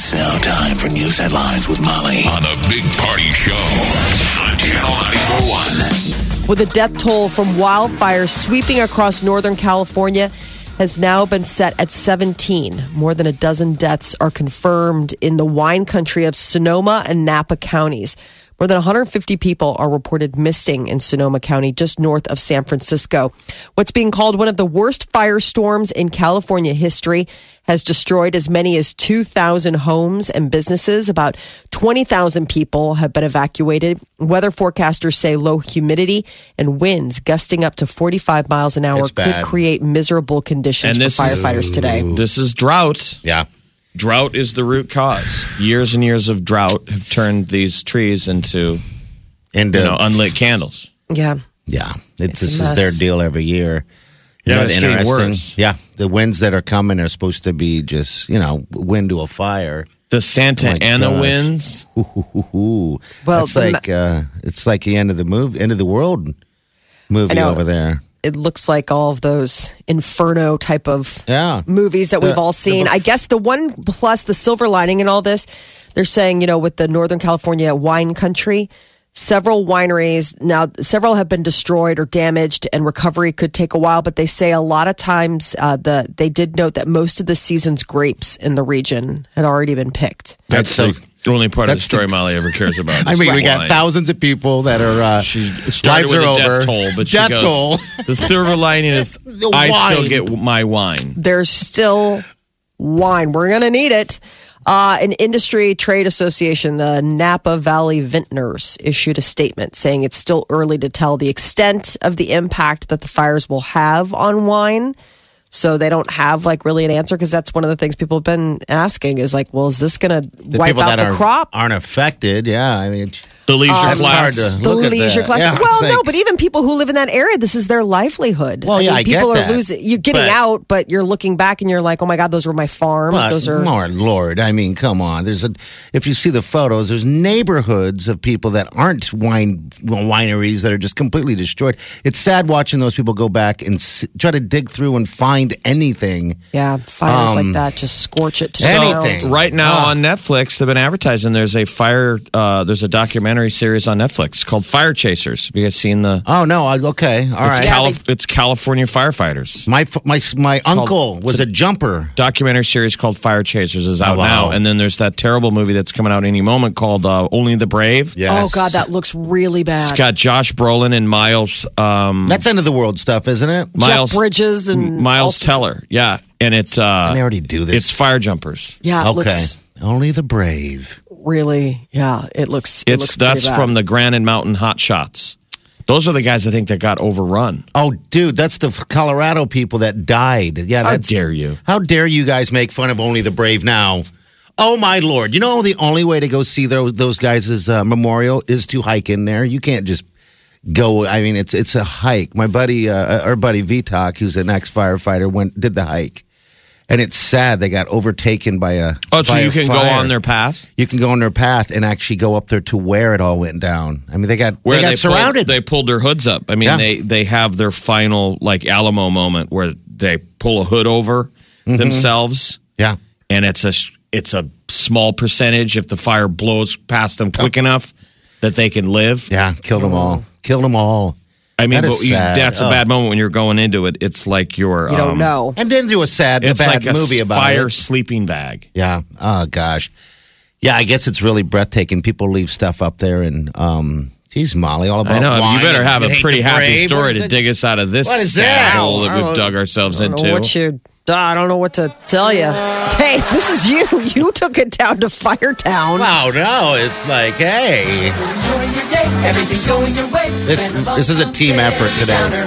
It's now time for news headlines with Molly on the Big Party Show on Channel 941. with the death toll from wildfires sweeping across Northern California has now been set at 17. More than a dozen deaths are confirmed in the wine country of Sonoma and Napa counties. More than 150 people are reported missing in Sonoma County, just north of San Francisco. What's being called one of the worst firestorms in California history has destroyed as many as 2,000 homes and businesses. About 20,000 people have been evacuated. Weather forecasters say low humidity and winds gusting up to 45 miles an hour It's could bad. create miserable conditions And for this is- firefighters today. This is drought. Yeah. Drought is the root cause. Years and years of drought have turned these trees into And you uh, know unlit candles. Yeah. yeah, it, It's this is their deal every year. You Yeah, know, it's getting worse. Yeah, the winds that are coming are supposed to be just you know wind to a fire. The Santa Oh Ana gosh. winds. Ooh, Well, it's like uh, it's like the end of the movie, end of the world movie over there. It looks like all of those inferno type of Yeah, movies that we've all seen. I guess the one plus the silver lining in all this, they're saying, you know, with the Northern California wine country, several wineries now, several have been destroyed or damaged, and recovery could take a while. But they say a lot of times, uh, the they did note that most of the season's grapes in the region had already been picked. That's so- the only part of the story the- Molly ever cares about. I is mean, the we got wine. thousands of people that are uh, She started lives with are a over. death toll, but death she goes, toll. the silver lining is The I still wine. get my wine. there's still wine. We're going to need it. Uh, an industry trade association, the Napa Valley Vintners, issued a statement saying it's still early to tell the extent of the impact that the fires will have on wine. So they don't have like really an answer because that's one of the things people have been asking is like, well, is this going to wipe out the are, crop? aren't affected. Yeah, I mean, The leisure That's hard class. to- the at leisure that. class. Yeah, well, it's no, but even people who live in that area, this is their livelihood. Well, yeah, I get people are that. losing. You're getting But- out, but you're looking back and you're like, oh my god, those were my farms. But, those are Lord, Lord. I mean, come on. There's a. If you see the photos, there's neighborhoods of people that aren't wine wineries that are just completely destroyed. It's sad watching those people go back and s- try to dig through and find anything. Yeah, fires Um, like that just scorch it to anything. ground. Right now on Netflix, they've been advertising. There's a fire. Uh, there's a documentary series on Netflix called Fire Chasers. Have you guys seen the? Oh no! I, okay, all it's, right. Cali- it's California firefighters. my f- my my uncle was a jumper. Documentary series called Fire Chasers is out Oh, wow. now, and then there's that terrible movie that's coming out any moment called uh, Only the Brave. Yes. Oh god, that looks really bad. It's got Josh Brolin and Miles um, That's end of the world stuff, isn't it? Miles Jeff Bridges and Miles sorts Teller. Yeah, and it's uh, They already do this. it's fire jumpers. Yeah, it okay. looks Only the brave. really. Yeah, it looks. It It's looks that's bad. from the Granite Mountain Hot Shots. Those are the guys I think that got overrun. Oh, dude, that's the Colorado people that died. Yeah, How that's, dare you. How dare you guys make fun of only the brave now? Oh my lord! You know the only way to go see those those guys' uh, memorial is to hike in there. You can't just go. I mean, it's it's a hike. My buddy, uh, our buddy Vitok, who's an ex firefighter, went did the hike, and it's sad they got overtaken by a. Oh, so you can go on their path You can go on their path and actually go up there to where it all went down. I mean, they got where they got they, surrounded. Pulled, they pulled their hoods up. I mean, Yeah. they they have their final like Alamo moment where they pull a hood over Mm-hmm. themselves, yeah. and it's a it's a small percentage if the fire blows past them quick enough that they can live. Yeah, killed them all. Killed them all. I mean, That but you, sad. that's a Oh. bad moment when you're going into it. It's like you're You don't um, know. And then do a sad, a It's bad like a movie about fire it. sleeping bag. Yeah. Oh gosh. Yeah, I guess it's really breathtaking. People leave stuff up there, and um, geez, Molly, all about. I know. wine You better have you a pretty happy brave. Story to it? dig us out of this What is sad that? hole that we've dug ourselves I don't into. know what you. I don't know what to tell you. Hey, this is you. You took it down to Firetown. Wow, no, it's like, hey, Enjoying your day, everything's going your way. This- this is a team effort today. downer.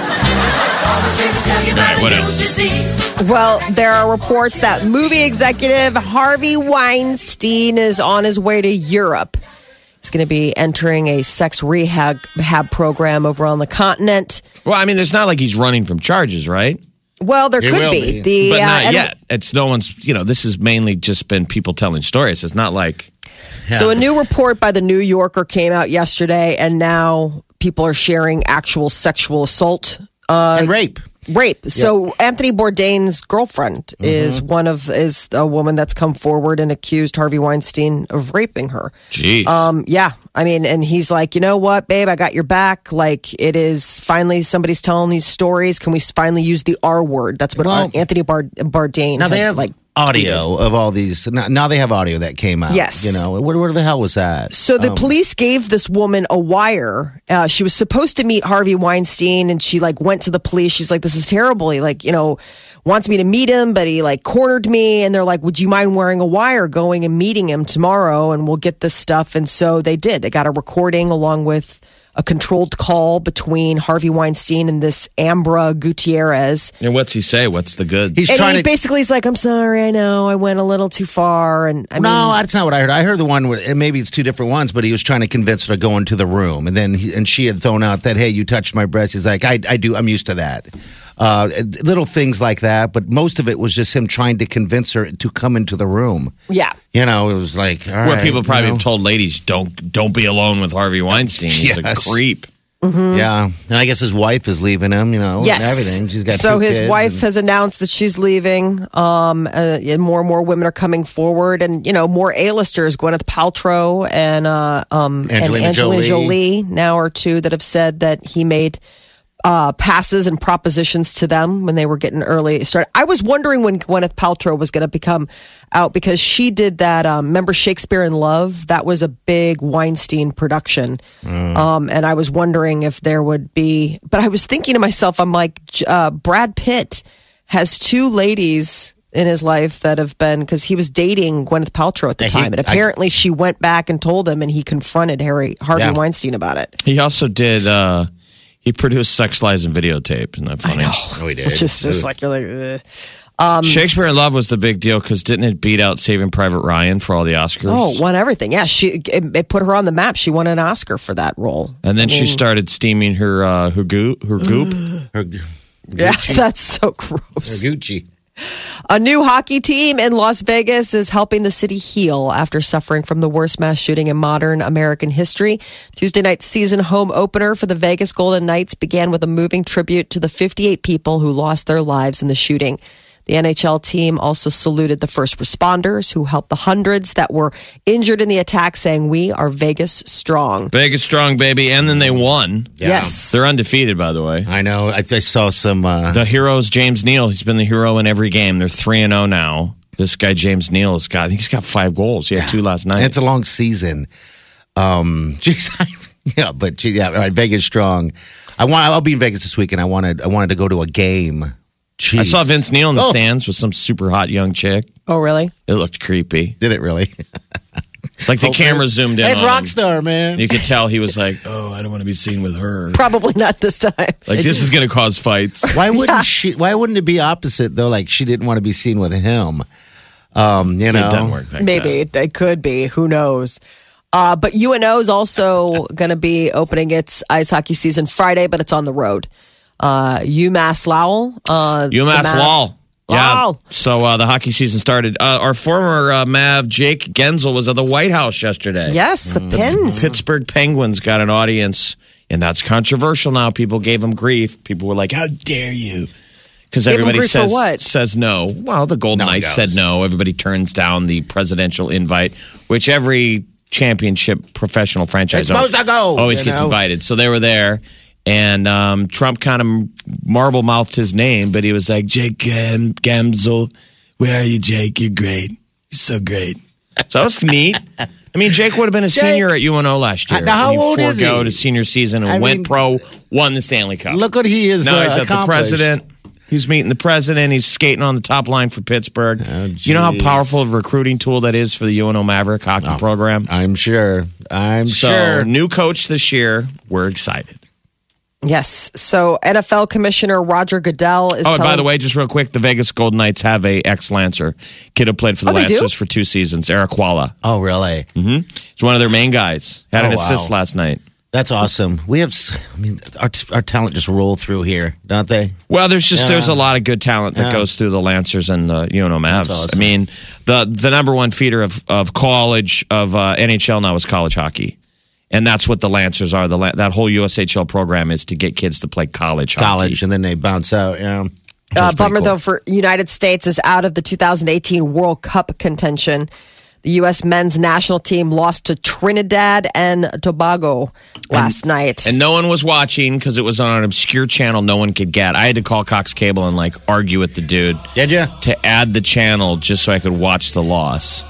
Right, what else? Well, there are reports that movie executive Harvey Weinstein is on his way to Europe. He's going to be entering a sex rehab rehab program over on the continent. Well, I mean, it's not like he's running from charges, right? Well, there He could be. be. The But uh, not and- yet. It's no one's, you know, this has mainly just been people telling stories. It's not like, So a new report by the New Yorker came out yesterday, and now people are sharing actual sexual assault and rape. Rape. So Anthony Bourdain's girlfriend is one of is a woman that's come forward and accused Harvey Weinstein of raping her. geez. Um, yeah, I mean, and he's like, you know what, babe, I got your back. Like, it is finally somebody's telling these stories. Can we finally use the R word? That's what Well- Anthony Bard- Bourdain. Now they have like audio of all these. Now, now they have audio that came out. Yes. You know, where, where the hell was that? So Um, the police gave this woman a wire. Uh, she was supposed to meet Harvey Weinstein, and she like went to the police. She's like, "This is terrible." He like, you know, wants me to meet him, but he like cornered me. And they're like, "Would you mind wearing a wire, going and meeting him tomorrow, and we'll get this stuff." And so they did. They got a recording along with a controlled call between Harvey Weinstein and this Ambra Gutierrez. and what's he say? What's the good? he's And trying he to. basically he's like, "I'm sorry, I know I went a little too far." And I mean, no, that's not what I heard. I heard the one where maybe it's two different ones, but he was trying to convince her to go into the room, and then he, and she had thrown out that hey, you touched my breast. He's like, I, I do, I'm used to that. Uh, little things like that, but most of it was just him trying to convince her to come into the room. yeah. You know, it was like all Where right, people probably you know. have told ladies, don't don't be alone with Harvey Weinstein. He's Yes. a creep. Yeah, and I guess his wife is leaving him. You know, Yes. and everything. She's got so two his kids wife and- has announced that she's leaving. Um, uh, and more and more women are coming forward, and you know more A-listers, Gwyneth Paltrow and uh, um, Angelina and Angelina Jolie. Jolie now are two that have said that he made uh, passes and propositions to them when they were getting early started. I was wondering when Gwyneth Paltrow was going to become out because she did that. Um, remember Shakespeare in Love? That was a big Weinstein production, um, and I was wondering if there would be. But I was thinking to myself, I'm like, uh, Brad Pitt has two ladies. In his life, that have been because he was dating Gwyneth Paltrow at the Yeah, he- time, and I- apparently she went back and told him, and he confronted Harry Harvey Yeah. Weinstein about it. He also did. uh He produced sex lies and videotape. Isn't that funny? Oh, he did. Which is just Ugh. like you're like, ugh. Shakespeare in Love was the big deal because didn't it beat out Saving Private Ryan for all the Oscars? oh, won everything. Yeah, she it, it put her on the map. She won an Oscar for that role. and then she started steaming her uh, her goop. Her goop. Her, Yeah, that's so her gross. Gucci. A new hockey team in Las Vegas is helping the city heal after suffering from the worst mass shooting in modern American history. Tuesday night's season home opener for the Vegas Golden Knights began with a moving tribute to the 58 people who lost their lives in the shooting. The NHL team also saluted the first responders who helped the hundreds that were injured in the attack, saying, We are Vegas strong. Vegas strong, baby. And then they won. Yeah. Yes. They're undefeated, by the way. I know. I, I saw some. Uh, The hero is James Neal. He's been the hero in every game. They're three and zero now. This guy James Neal has got. I think he's got five goals. He had two last night. it's a long season. Um, geez, yeah, but yeah, all right, Vegas strong. I want. I'll be in Vegas this weekend. I wanted. I wanted to go to a game. Jeez. I saw Vince Neil in the Oh. stands with some super hot young chick. Oh, really? It looked creepy. Did it really? Like the camera zoomed in. It's on him. Rockstar, man. You could tell he was like, "Oh, I don't want to be seen with her." Probably not this time. Like this is going to cause fights. Why wouldn't she? Why wouldn't it be opposite though? Like she didn't want to be seen with him. Um, you know, It doesn't work. Like Maybe it, it could be. Who knows? Uh, but UNO is also going to be opening its ice hockey season Friday, but it's on the road. Uh, UMass Lowell. Uh, the UMass Mav- Law. Yeah. So uh, the hockey season started. Uh, our former uh, Mav Jake Guentzel was at the White House yesterday. Yes, the pins. Pittsburgh Penguins got an audience, and that's controversial now. People gave him grief. People were like, "How dare you?" Because Gave him everybody grief for says what? says no. Well, the Golden No Knights said no. Everybody turns down the presidential invite, which every championship professional franchise It's supposed to go, always gets know? invited. So they were there. And um, Trump kind of marble mouthed his name, but he was like, Jake Gam- Gamzel, where are you, Jake? You're great. You're so great. So that was neat. I mean, Jake would have been a Jake- senior at UNO last year. Now, how and he old is he? forgoed his senior season and I went mean- pro, won the Stanley Cup. Look what he is. now uh, he's at the president. He's meeting the president. He's skating on the top line for Pittsburgh. Oh, you know how powerful a recruiting tool that is for the UNO Maverick hockey program? I'm sure. I'm So, sure. new coach this year. We're excited. Yes. So NFL Commissioner Roger Goodell is. Oh, and by the way, just real quick, the Vegas Golden Knights have a ex Lancer kid who played for the Oh, they do? Lancers for two seasons, Erik Haula. Oh, really? He's one of their main guys. Had Oh, an assist wow. last night. That's awesome. We have, I mean, our, our talent just roll through here, don't they? Well, there's just Yeah. there's a lot of good talent that Yeah. goes through the Lancers and the UNO Mavs. awesome. I mean, the the number one feeder of of college of uh, NHL now is college hockey, and that's what the Lancers are. The that whole USHL program is to get kids to play college hockey. College, and then they bounce out. Yeah. Uh, pretty bummer cool. though for United States is out of the 2018 World Cup contention. The U.S. men's national team lost to Trinidad and Tobago last night. And no one was watching because it was on an obscure channel no one could get. I had to call Cox Cable and like argue with the dude Did you? to add the channel just so I could watch the loss.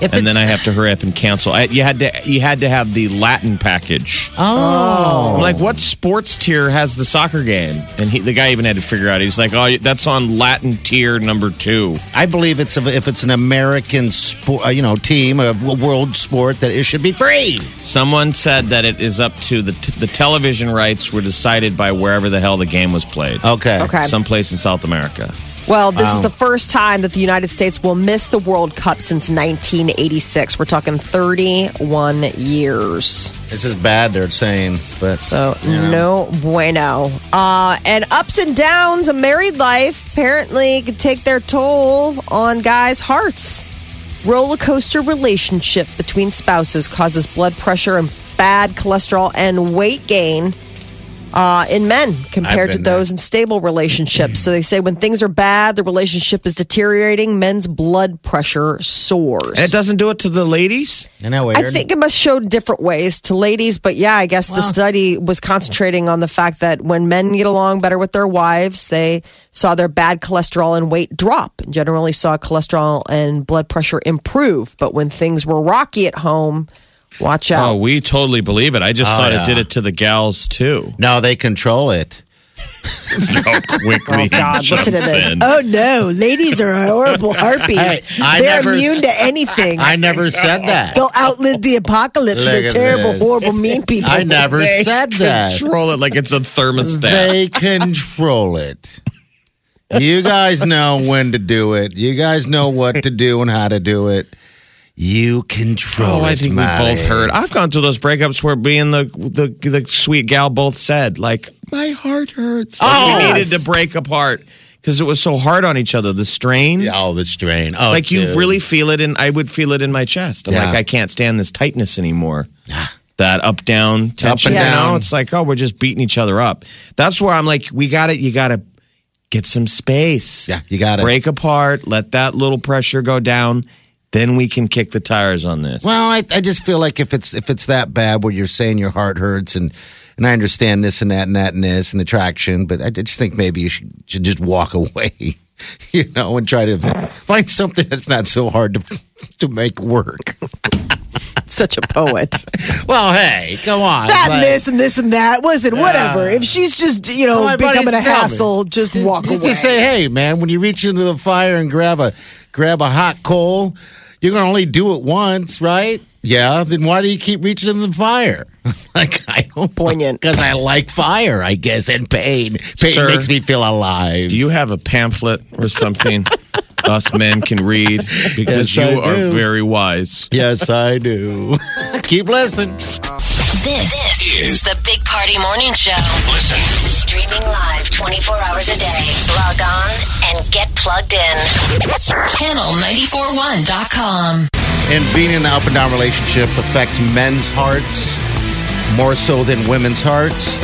If and then I have to hurry up and cancel. I, you had to you had to have the Latin package. Oh. I'm like, what sports tier has the soccer game? And he, the guy even had to figure out. He's like, oh, that's on Latin tier number two. I believe it's a, if it's an American sport, uh, you know, team, a world sport, that it should be free. Someone said that it is up to the t- the television rights were decided by wherever the hell the game was played. Okay. Okay. someplace in South America. Well, this is the first time that the United States will miss the World Cup since 1986. We're talking 31 years. This is bad, they're saying, but So no bueno. Uh, and ups and downs of married life apparently could take their toll on guys' hearts. Roller coaster relationship between spouses causes blood pressure and bad cholesterol and weight gain uh, in men compared to been there. those in stable relationships. so they say when things are bad, the relationship is deteriorating, men's blood pressure soars. And it doesn't do it to the ladies. isn't that weird? I think it must show different ways to ladies, but yeah, I guess the study was concentrating on the fact that when men get along better with their wives, they saw their bad cholesterol and weight drop, and generally saw cholesterol and blood pressure improve. But when things were rocky at home, watch out. Oh, out. we totally believe it. I just oh, thought yeah. it did it to the gals too. no, they control it. How quickly. Oh God, he listen to this. in. Oh no, ladies are horrible harpies. Hey, I They're never- immune to anything. I never said that. They'll outlive the apocalypse. Look They're terrible, this. horrible, mean people. I never They- said that. Control it like it's a thermostat. They control it. You guys know when to do it. You guys know what to do and how to do it. You control Oh. I think we both heard. I've gone through those breakups where being the the the sweet gal both said like my heart hurts. Like Oh. we needed to break apart because it was so hard on each other. The strain. Oh, the strain. Oh, like you really feel it, and I would feel it in my chest. I'm Yeah. like, I can't stand this tightness anymore. Yeah. That up down tension. and you know? down. It's like, oh, we're just beating each other up. That's where I'm like, we got it. You got to get some space. Yeah, you got it. break apart. Let that little pressure go down. Then we can kick the tires on this. Well, I, I just feel like if it's if it's that bad where you're saying your heart hurts and and I understand this and that and that and this and the traction, but I just think maybe you should, should just walk away, you know, and try to find something that's not so hard to to make work. Such a poet. Well, hey, come on. that Like, and this and this and that. Listen, whatever. If she's just, you know, Well, becoming a tell me. hassle, just walk just, away. just say, hey, man, when you reach into the fire and grab a grab a hot coal, you're gonna only do it once, right? Yeah. Then why do you keep reaching into the fire? like I don't Poignant. because I like fire, I guess, and pain. Pain Sir, makes me feel alive. Do you have a pamphlet or something us men can read? Because Yes, you are very wise. yes, I do. keep listening. Uh, This This, is the Big Party Morning Show. Listen. Streaming live 24 hours a day. Log on and get plugged in. Channel941.com. And being in an up and down relationship affects men's hearts more so than women's hearts.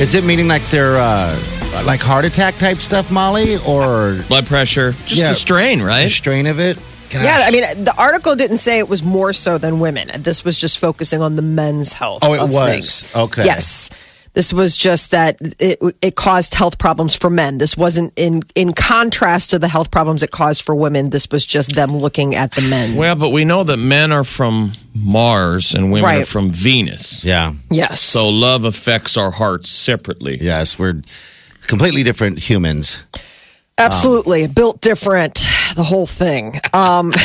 Is it meaning like they're uh, like heart attack type stuff, Molly, or Blood pressure, just Yeah. the strain, the right? strain of it? Gosh. yeah, I mean, the article didn't say it was more so than women. This was just focusing on the men's health. Oh, it of was. things. Okay. Yes. This was just that it, it caused health problems for men. This wasn't in in contrast to the health problems it caused for women. This was just them looking at the men. Well, but we know that men are from Mars and women are from Venus. yeah, yes. So love affects our hearts separately. yes, we're completely different humans. Absolutely. Um, Built different, the whole thing. Um,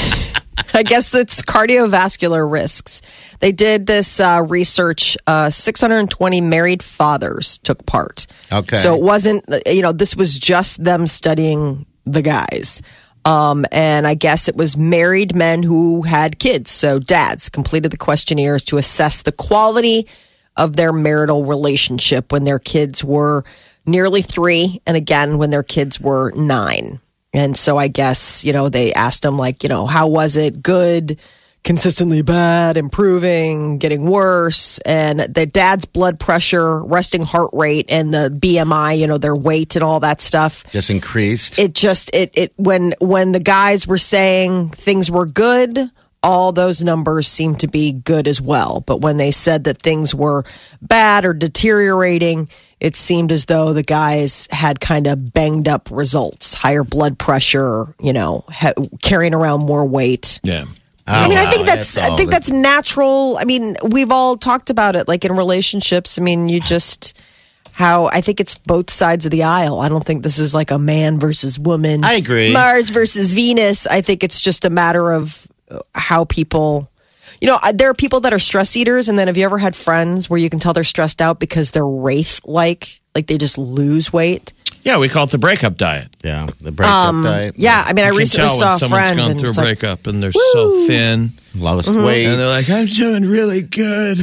I guess it's cardiovascular risks. They did this uh, research. Uh, 620 married fathers took part. Okay. So it wasn't, you know, this was just them studying the guys. Um, and I guess it was married men who had kids. So dads completed the questionnaires to assess the quality of their marital relationship when their kids were nearly three, and again when their kids were nine. And so I guess, you know, they asked them, like, you know, how was it? Good, consistently bad, improving, getting worse. And the dad's blood pressure, resting heart rate, and the BMI, you know, their weight and all that stuff Just increased. it just it it when when the guys were saying things were good all those numbers seemed to be good as well but when they said that things were bad or deteriorating it seemed as though the guys had kind of banged up results higher blood pressure you know ha- carrying around more weight Yeah. I mean, I think that's, that's I think that's natural. I mean, we've all talked about it, like in relationships. I mean, you just how I think it's both sides of the aisle. I don't think this is like a man versus woman. I agree. Mars versus Venus. I think it's just a matter of how people. You know, uh, there are people that are stress eaters, and then have you ever had friends where you can tell they're stressed out because they're wraith like, like they just lose weight? Yeah, we call it the breakup diet. yeah, the breakup diet. Yeah, I mean, I You can recently tell saw when a someone's friend, gone and through a it's like, breakup and they're so thin, Lost Mm-hmm. weight. and they're like, "I'm doing really good."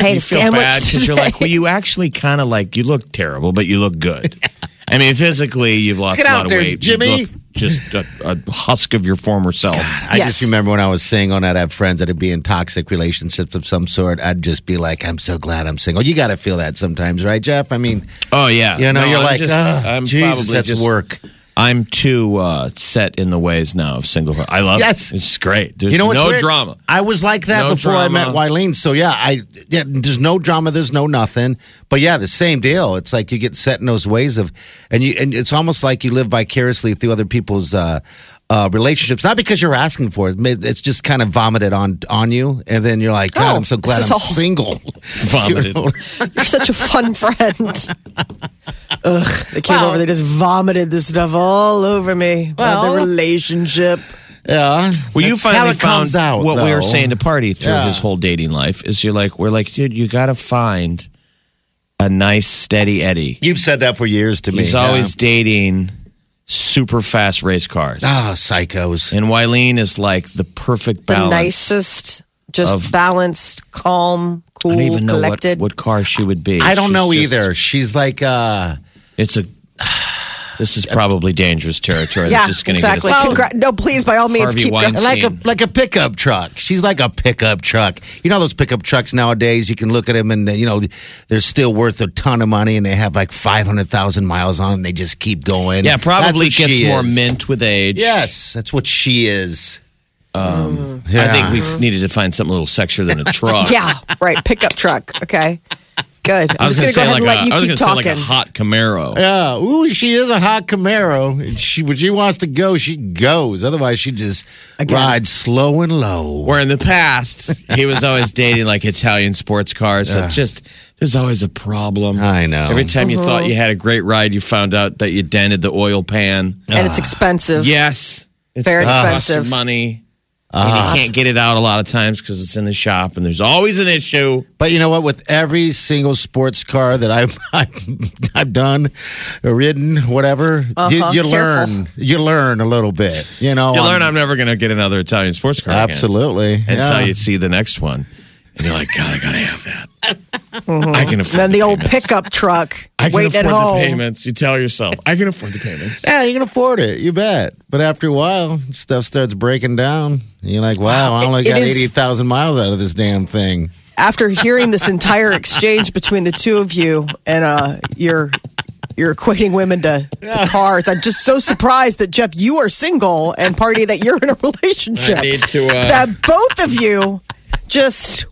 "Hey, you feel sandwich bad because you're like, well, you actually kind of like you look terrible, but you look good. I mean, physically, you've lost get a out lot of there, weight. You Jimmy. Look just a, a husk of your former self. I Yes. just remember when I was single and I'd have friends that'd be in toxic relationships of some sort. I'd just be like, I'm so glad I'm single. You got to feel that sometimes, right, Jeff? I mean, Oh yeah, you know, No, you're I'm like, just, "Ah, I'm Jesus, probably that's just, work. I'm too uh, set in the ways now of single. I love Yes. it. It's great. There's You know no weird? drama. I was like that No before I met drama. Wileen. So yeah, I yeah, there's no drama, there's no nothing. But yeah, the same deal. It's like you get set in those ways of, and you and it's almost like you live vicariously through other people's uh, uh, relationships. Not because you're asking for it. It's just kind of vomited on on you, and then you're like, God, Oh, I'm so glad I'm all- single. Vomited. You know? You're such a fun friend. Ugh, they came over. They just vomited this stuff all over me. about the relationship. yeah. Well, you finally found out, what we were saying to Party through Yeah. his whole dating life is you're like, we're like, dude, you got to find a nice, steady Eddie. You've said that for years to me. He's yeah. always dating super fast race cars. ah psychos. And Wileen is like the perfect The balance. nicest, just of- balanced, calm, cool, I don't even know what, collected. what car she would be. I don't She's know just- either. She's like uh It's a. This is probably dangerous territory. yeah, just gonna exactly. Get us Congra- no, please, by all means, Harvey keep going. Like a like a pickup truck. She's like a pickup truck. You know those pickup trucks nowadays. You can look at them and you know they're still worth a ton of money, and they have like five hundred thousand miles on them. They just keep going. yeah, probably gets more is. mint with age. Yes, that's what she is. Um, I think we've needed to find something a little sexier than a truck. Yeah, right. Pickup truck. Okay, good. I I'm was just going to gonna go say ahead like and let a, I was you going keep to say like talking. a hot Camaro. Yeah, ooh, she is a hot Camaro. She when she wants to go, she goes. Otherwise, she just Again. rides slow and low. Where in the past he was always dating like Italian sports cars. So just there's always a problem. I know. Every time you Uh-huh. thought you had a great ride, you found out that you dented the oil pan. and it's expensive. Yes, it's Very gonna expensive. money. And you can't get it out a lot of times because it's in the shop, and there's always an issue. But you know what? With every single sports car that I've I've, I've done, or ridden, whatever, you, Uh-huh, you careful. learn. You learn a little bit. You know, You learn on- I'm never going to get another Italian sports car again. absolutely until you see the next one, and you're like, God, I gotta have that. I can afford Mm-hmm. Then the old payments. pickup truck I can waiting afford at the home. payments. You tell yourself, I can afford the payments. Yeah, you can afford it. You bet. But after a while, stuff starts breaking down. You're like, wow, I only It- it got is- eighty thousand miles out of this damn thing. After hearing this entire exchange between the two of you and uh, you're you're equating women to, to cars, I'm just so surprised that Jeff, you are single and party that you're in a relationship. I need to. Uh, that both of you just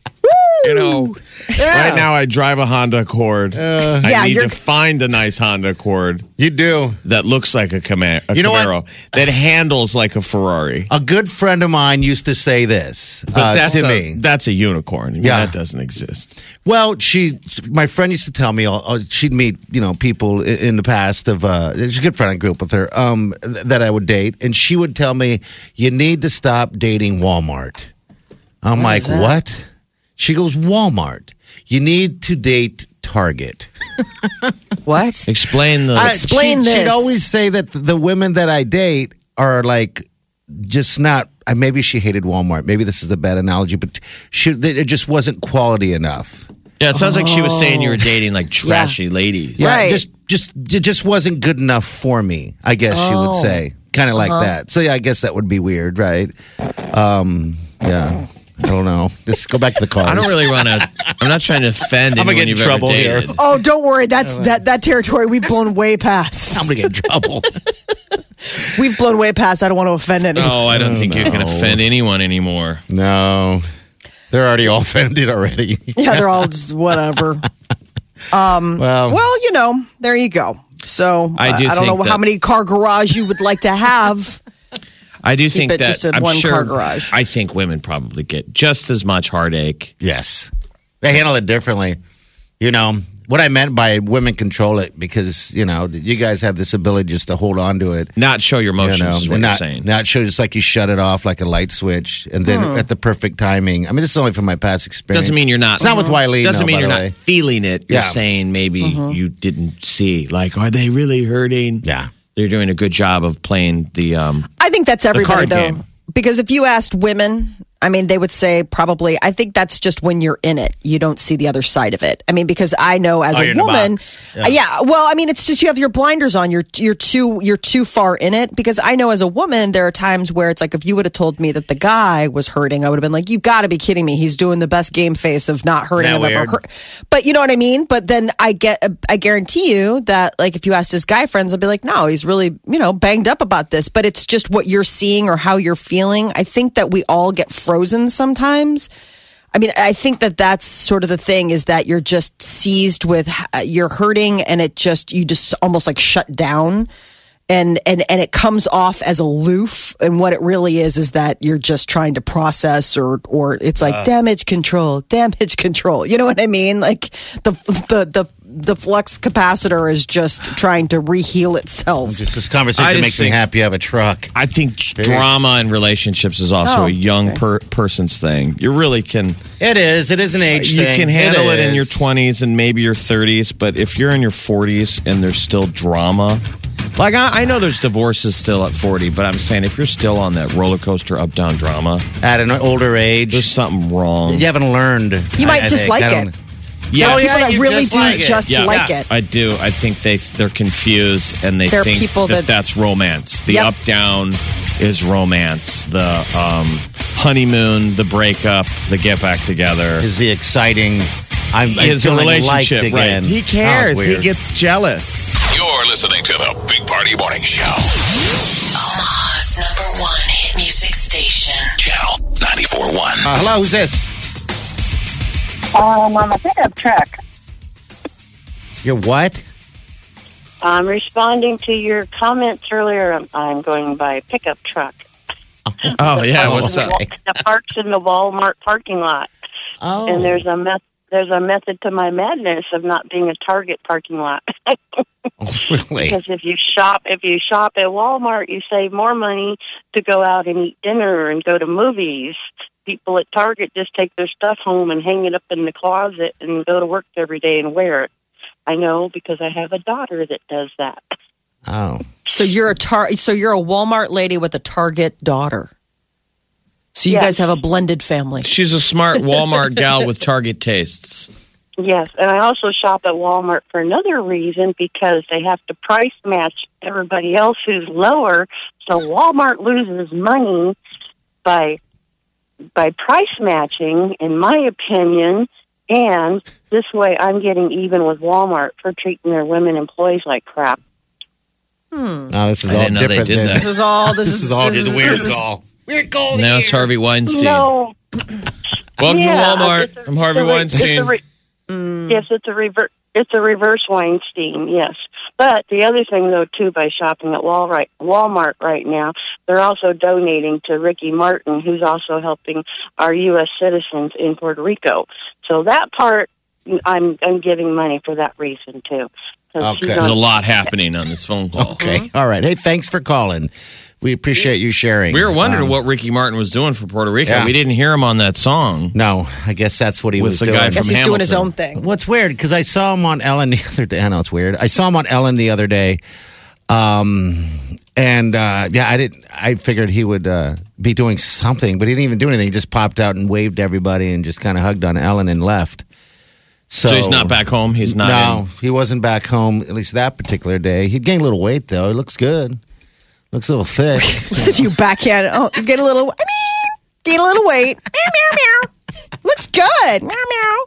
You know, right now I drive a Honda Accord. I Yeah, need you're- to find a nice Honda Accord You do. that looks like a, Cama- a You know what? Camaro, that handles like a Ferrari. A good friend of mine used to say this But uh, that's to a, me. that's a unicorn. I mean, Yeah. that doesn't exist. Well, she, my friend used to tell me, uh, she'd meet, you know, people i- in the past of, uh, she's a good friend. I grew up with her, um, th- that I would date. And she would tell me, you need to stop dating Walmart. I'm like, what? She goes, Walmart. You need to date Target. What? Explain the. I- Explain she'd, this. She'd always say that the women that I date are like just not. uh, Maybe she hated Walmart. Maybe this is a bad analogy, but she, it just wasn't quality enough. yeah, it sounds like she was saying you were dating like trashy ladies. Yeah, Right. just just it just wasn't good enough for me. I guess she would Oh. say, kind of like Uh-huh. that. So yeah, I guess that would be weird, right? Um, yeah, I don't know. Just go back to the car. I don't really want to. I'm not trying to offend I'm gonna anyone get in you've trouble ever here. Oh, don't worry. That's that that territory we've blown way past. I'm gonna get in trouble. We've blown way past. I don't want to offend anyone. Oh, I don't think you can offend anyone anymore. no, they're already all offended already. Yeah, they're all just whatever. Um, well, Well, you know, there you go. So I do I don't think know how many car garage you would like to have. I do think it that just in I'm one sure. car garage. I think women probably get just as much heartache. yes, they handle it differently. You know what I meant by women control it because you know you guys have this ability just to hold on to it. Not show your You emotions. know, is what and you're not, saying. not show just like you shut it off like a light switch, and then Hmm. at the perfect timing. I mean, this is only from my past experience. Doesn't mean you're not. It's not with Wiley. Doesn't no, mean by you're the not way. feeling it. You're Yeah. saying maybe Mm-hmm. you didn't see. Like, are they really hurting? Yeah. They're doing a good job of playing the. um I think that's everybody though. game. Because if you asked women, I mean, they would say probably. I think that's just when you're in it, you don't see the other side of it. I mean, because I know as Oh, a you're in the woman. Uh, yeah. Well, I mean, it's just you have your blinders on. You're you're too you're too far in it. Because I know as a woman, there are times where it's like if you would have told me that the guy was hurting, I would have been like, "You've got to be kidding me! He's doing the best game face of not hurting. I've ever heard." But you know what I mean. But then I get I guarantee you that like if you asked his guy friends, I'd be like, "No, he's really you know banged up about this." But it's just what you're seeing or how you're feeling. I think that we all get frozen sometimes. I mean, I think that that's sort of the thing is that you're just seized with uh, you're hurting and it just you just almost like shut down. And and and it comes off as aloof. And what it really is is that you're just trying to process or or it's like uh. damage control damage control. You know what i mean? Like the the the the flux capacitor is just trying to reheal itself Just this I conversation just makes me think- happy. I have a truck. I think drama in relationships is also Oh, a young okay. per- person's thing. You really can. It is. It is an age you thing. can handle it, in is. your 20s and maybe your 30s, but if you're in your 40s and there's still drama, like I, I know there's divorces still at 40, but I'm saying if you're still on that roller coaster up down drama, At an older age, there's something wrong. you haven't learned. You might I just think. like it. Don't- yeah, people that you really just do like just Yeah. like Yeah. it I do. I think they they're confused and they There think people that, that- that's romance. The Yep. up down is romance. The um, honeymoon, the breakup, the get back together Is the exciting? I'm, I'm is a relationship. liked right? again. He Oh, cares. he gets jealous. You're listening to the Big Party Morning Show. Omaha's number one hit music station. Channel 94.1. Uh, hello, who's this? Um, I'm a pickup truck. You're what? I'm responding to your comments earlier. I'm, I'm going by pickup truck. Oh yeah, what's up? The parks in the Walmart parking lot, Oh, and there's a meth- there's a method to my madness of not being a Target parking lot. really? because if you shop if you shop at Walmart, you save more money to go out and eat dinner and go to movies. People at Target just take their stuff home and hang it up in the closet and go to work every day and wear it. I know because I have a daughter that does that. Oh, so you're a tar so you're a walmart lady with a target daughter so you Yes. guys have a blended family She's a smart Walmart gal with Target tastes. Yes, and I also shop at Walmart for another reason because they have to price match everybody else who's lower. So Walmart loses money by by price matching, in my opinion. And this way, I'm getting even with Walmart for treating their women employees like crap. Hmm. no, this is I all didn't know they different. did than, that. this is all this, This is all just weird this is- call. Weird call. Now it's Harvey Weinstein. No, Welcome Yeah, to Walmart. it's a- I'm Harvey it's a re- it's a Weinstein. Hmm. Yes, it's a reverse. It's a reverse Weinstein. Yes, but the other thing, though, too, by shopping at Wal- Walmart right now, they're also donating to Ricky Martin, who's also helping our U.S. citizens in Puerto Rico. So that part, I'm I'm giving money for that reason too. Okay. There's a lot happening on this phone call. Okay. Mm-hmm. All right. Hey, thanks for calling. We appreciate you sharing. We were wondering Um, what Ricky Martin was doing for Puerto Rico. Yeah. We didn't hear him on that song. No, I guess that's what he With was the doing. guy I guess from he's doing his own thing. What's weird because I saw him on Ellen the other day. I know it's weird. I saw him on Ellen the other day, um, and uh, yeah, I didn't. I figured he would uh, be doing something, but he didn't even do anything. He just popped out and waved to everybody and just kind of hugged on Ellen and left. So, So he's not back home. He's not. no, in- he wasn't back home at least that particular day. He gained a little weight though. He looks good. Looks a little thick. Listen to you backhand. Oh, he's getting a little. I mean, gain a little weight. Meow meow meow. Looks good. Meow meow.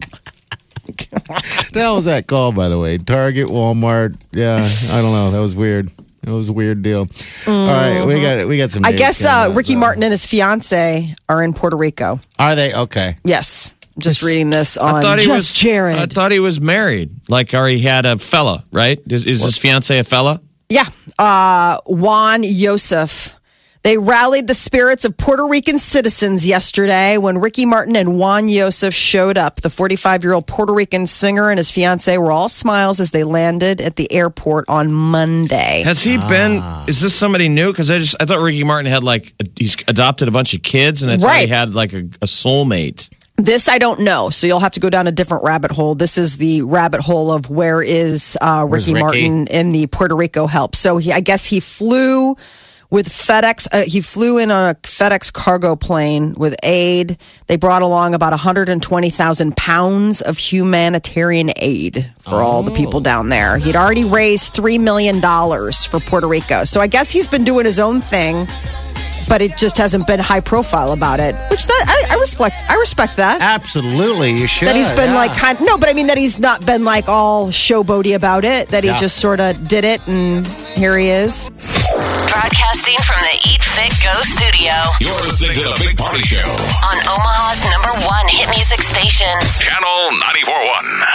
the hell was that called, by the way? Target, Walmart. Yeah, I don't know. That was weird. It was a weird deal. All right, we got we got some. I guess uh, up, Ricky so- Martin and his fiance are in Puerto Rico. Are they okay? Yes, just reading this on I thought he Just was Jared. I thought he was married. Like, or he had a fella, right? Is, is his fiance a fella? Yeah. Uh, Jwan Yosef. They rallied the spirits of Puerto Rican citizens yesterday when Ricky Martin and Jwan Yosef showed up. The 45 year old Puerto Rican singer and his fiance were all smiles as they landed at the airport on Monday. Has he been? Is this somebody new? Because I just I thought Ricky Martin had like a, he's adopted a bunch of kids, and I thought Right. he had like a, a soulmate. This I don't know, so you'll have to go down a different rabbit hole. This is the rabbit hole of where is uh, Ricky, Ricky? Martin in the Puerto Rico help. So he, I guess he flew with FedEx. Uh, he flew in on a FedEx cargo plane with aid. They brought along about 120,000 pounds of humanitarian aid for all the people down there. He'd already raised three million dollars for Puerto Rico, so I guess he's been doing his own thing. But it just hasn't been high profile about it, which that I, I respect. I respect that Absolutely, you should. that he's been yeah. like kind no but i mean that he's not been like all showboaty about it that he Yeah. just sort of did it and here he is Broadcasting from the Eat Fit Go studio You're listening to the Big Party Show. on Omaha's number one hit music station. Channel 94.1.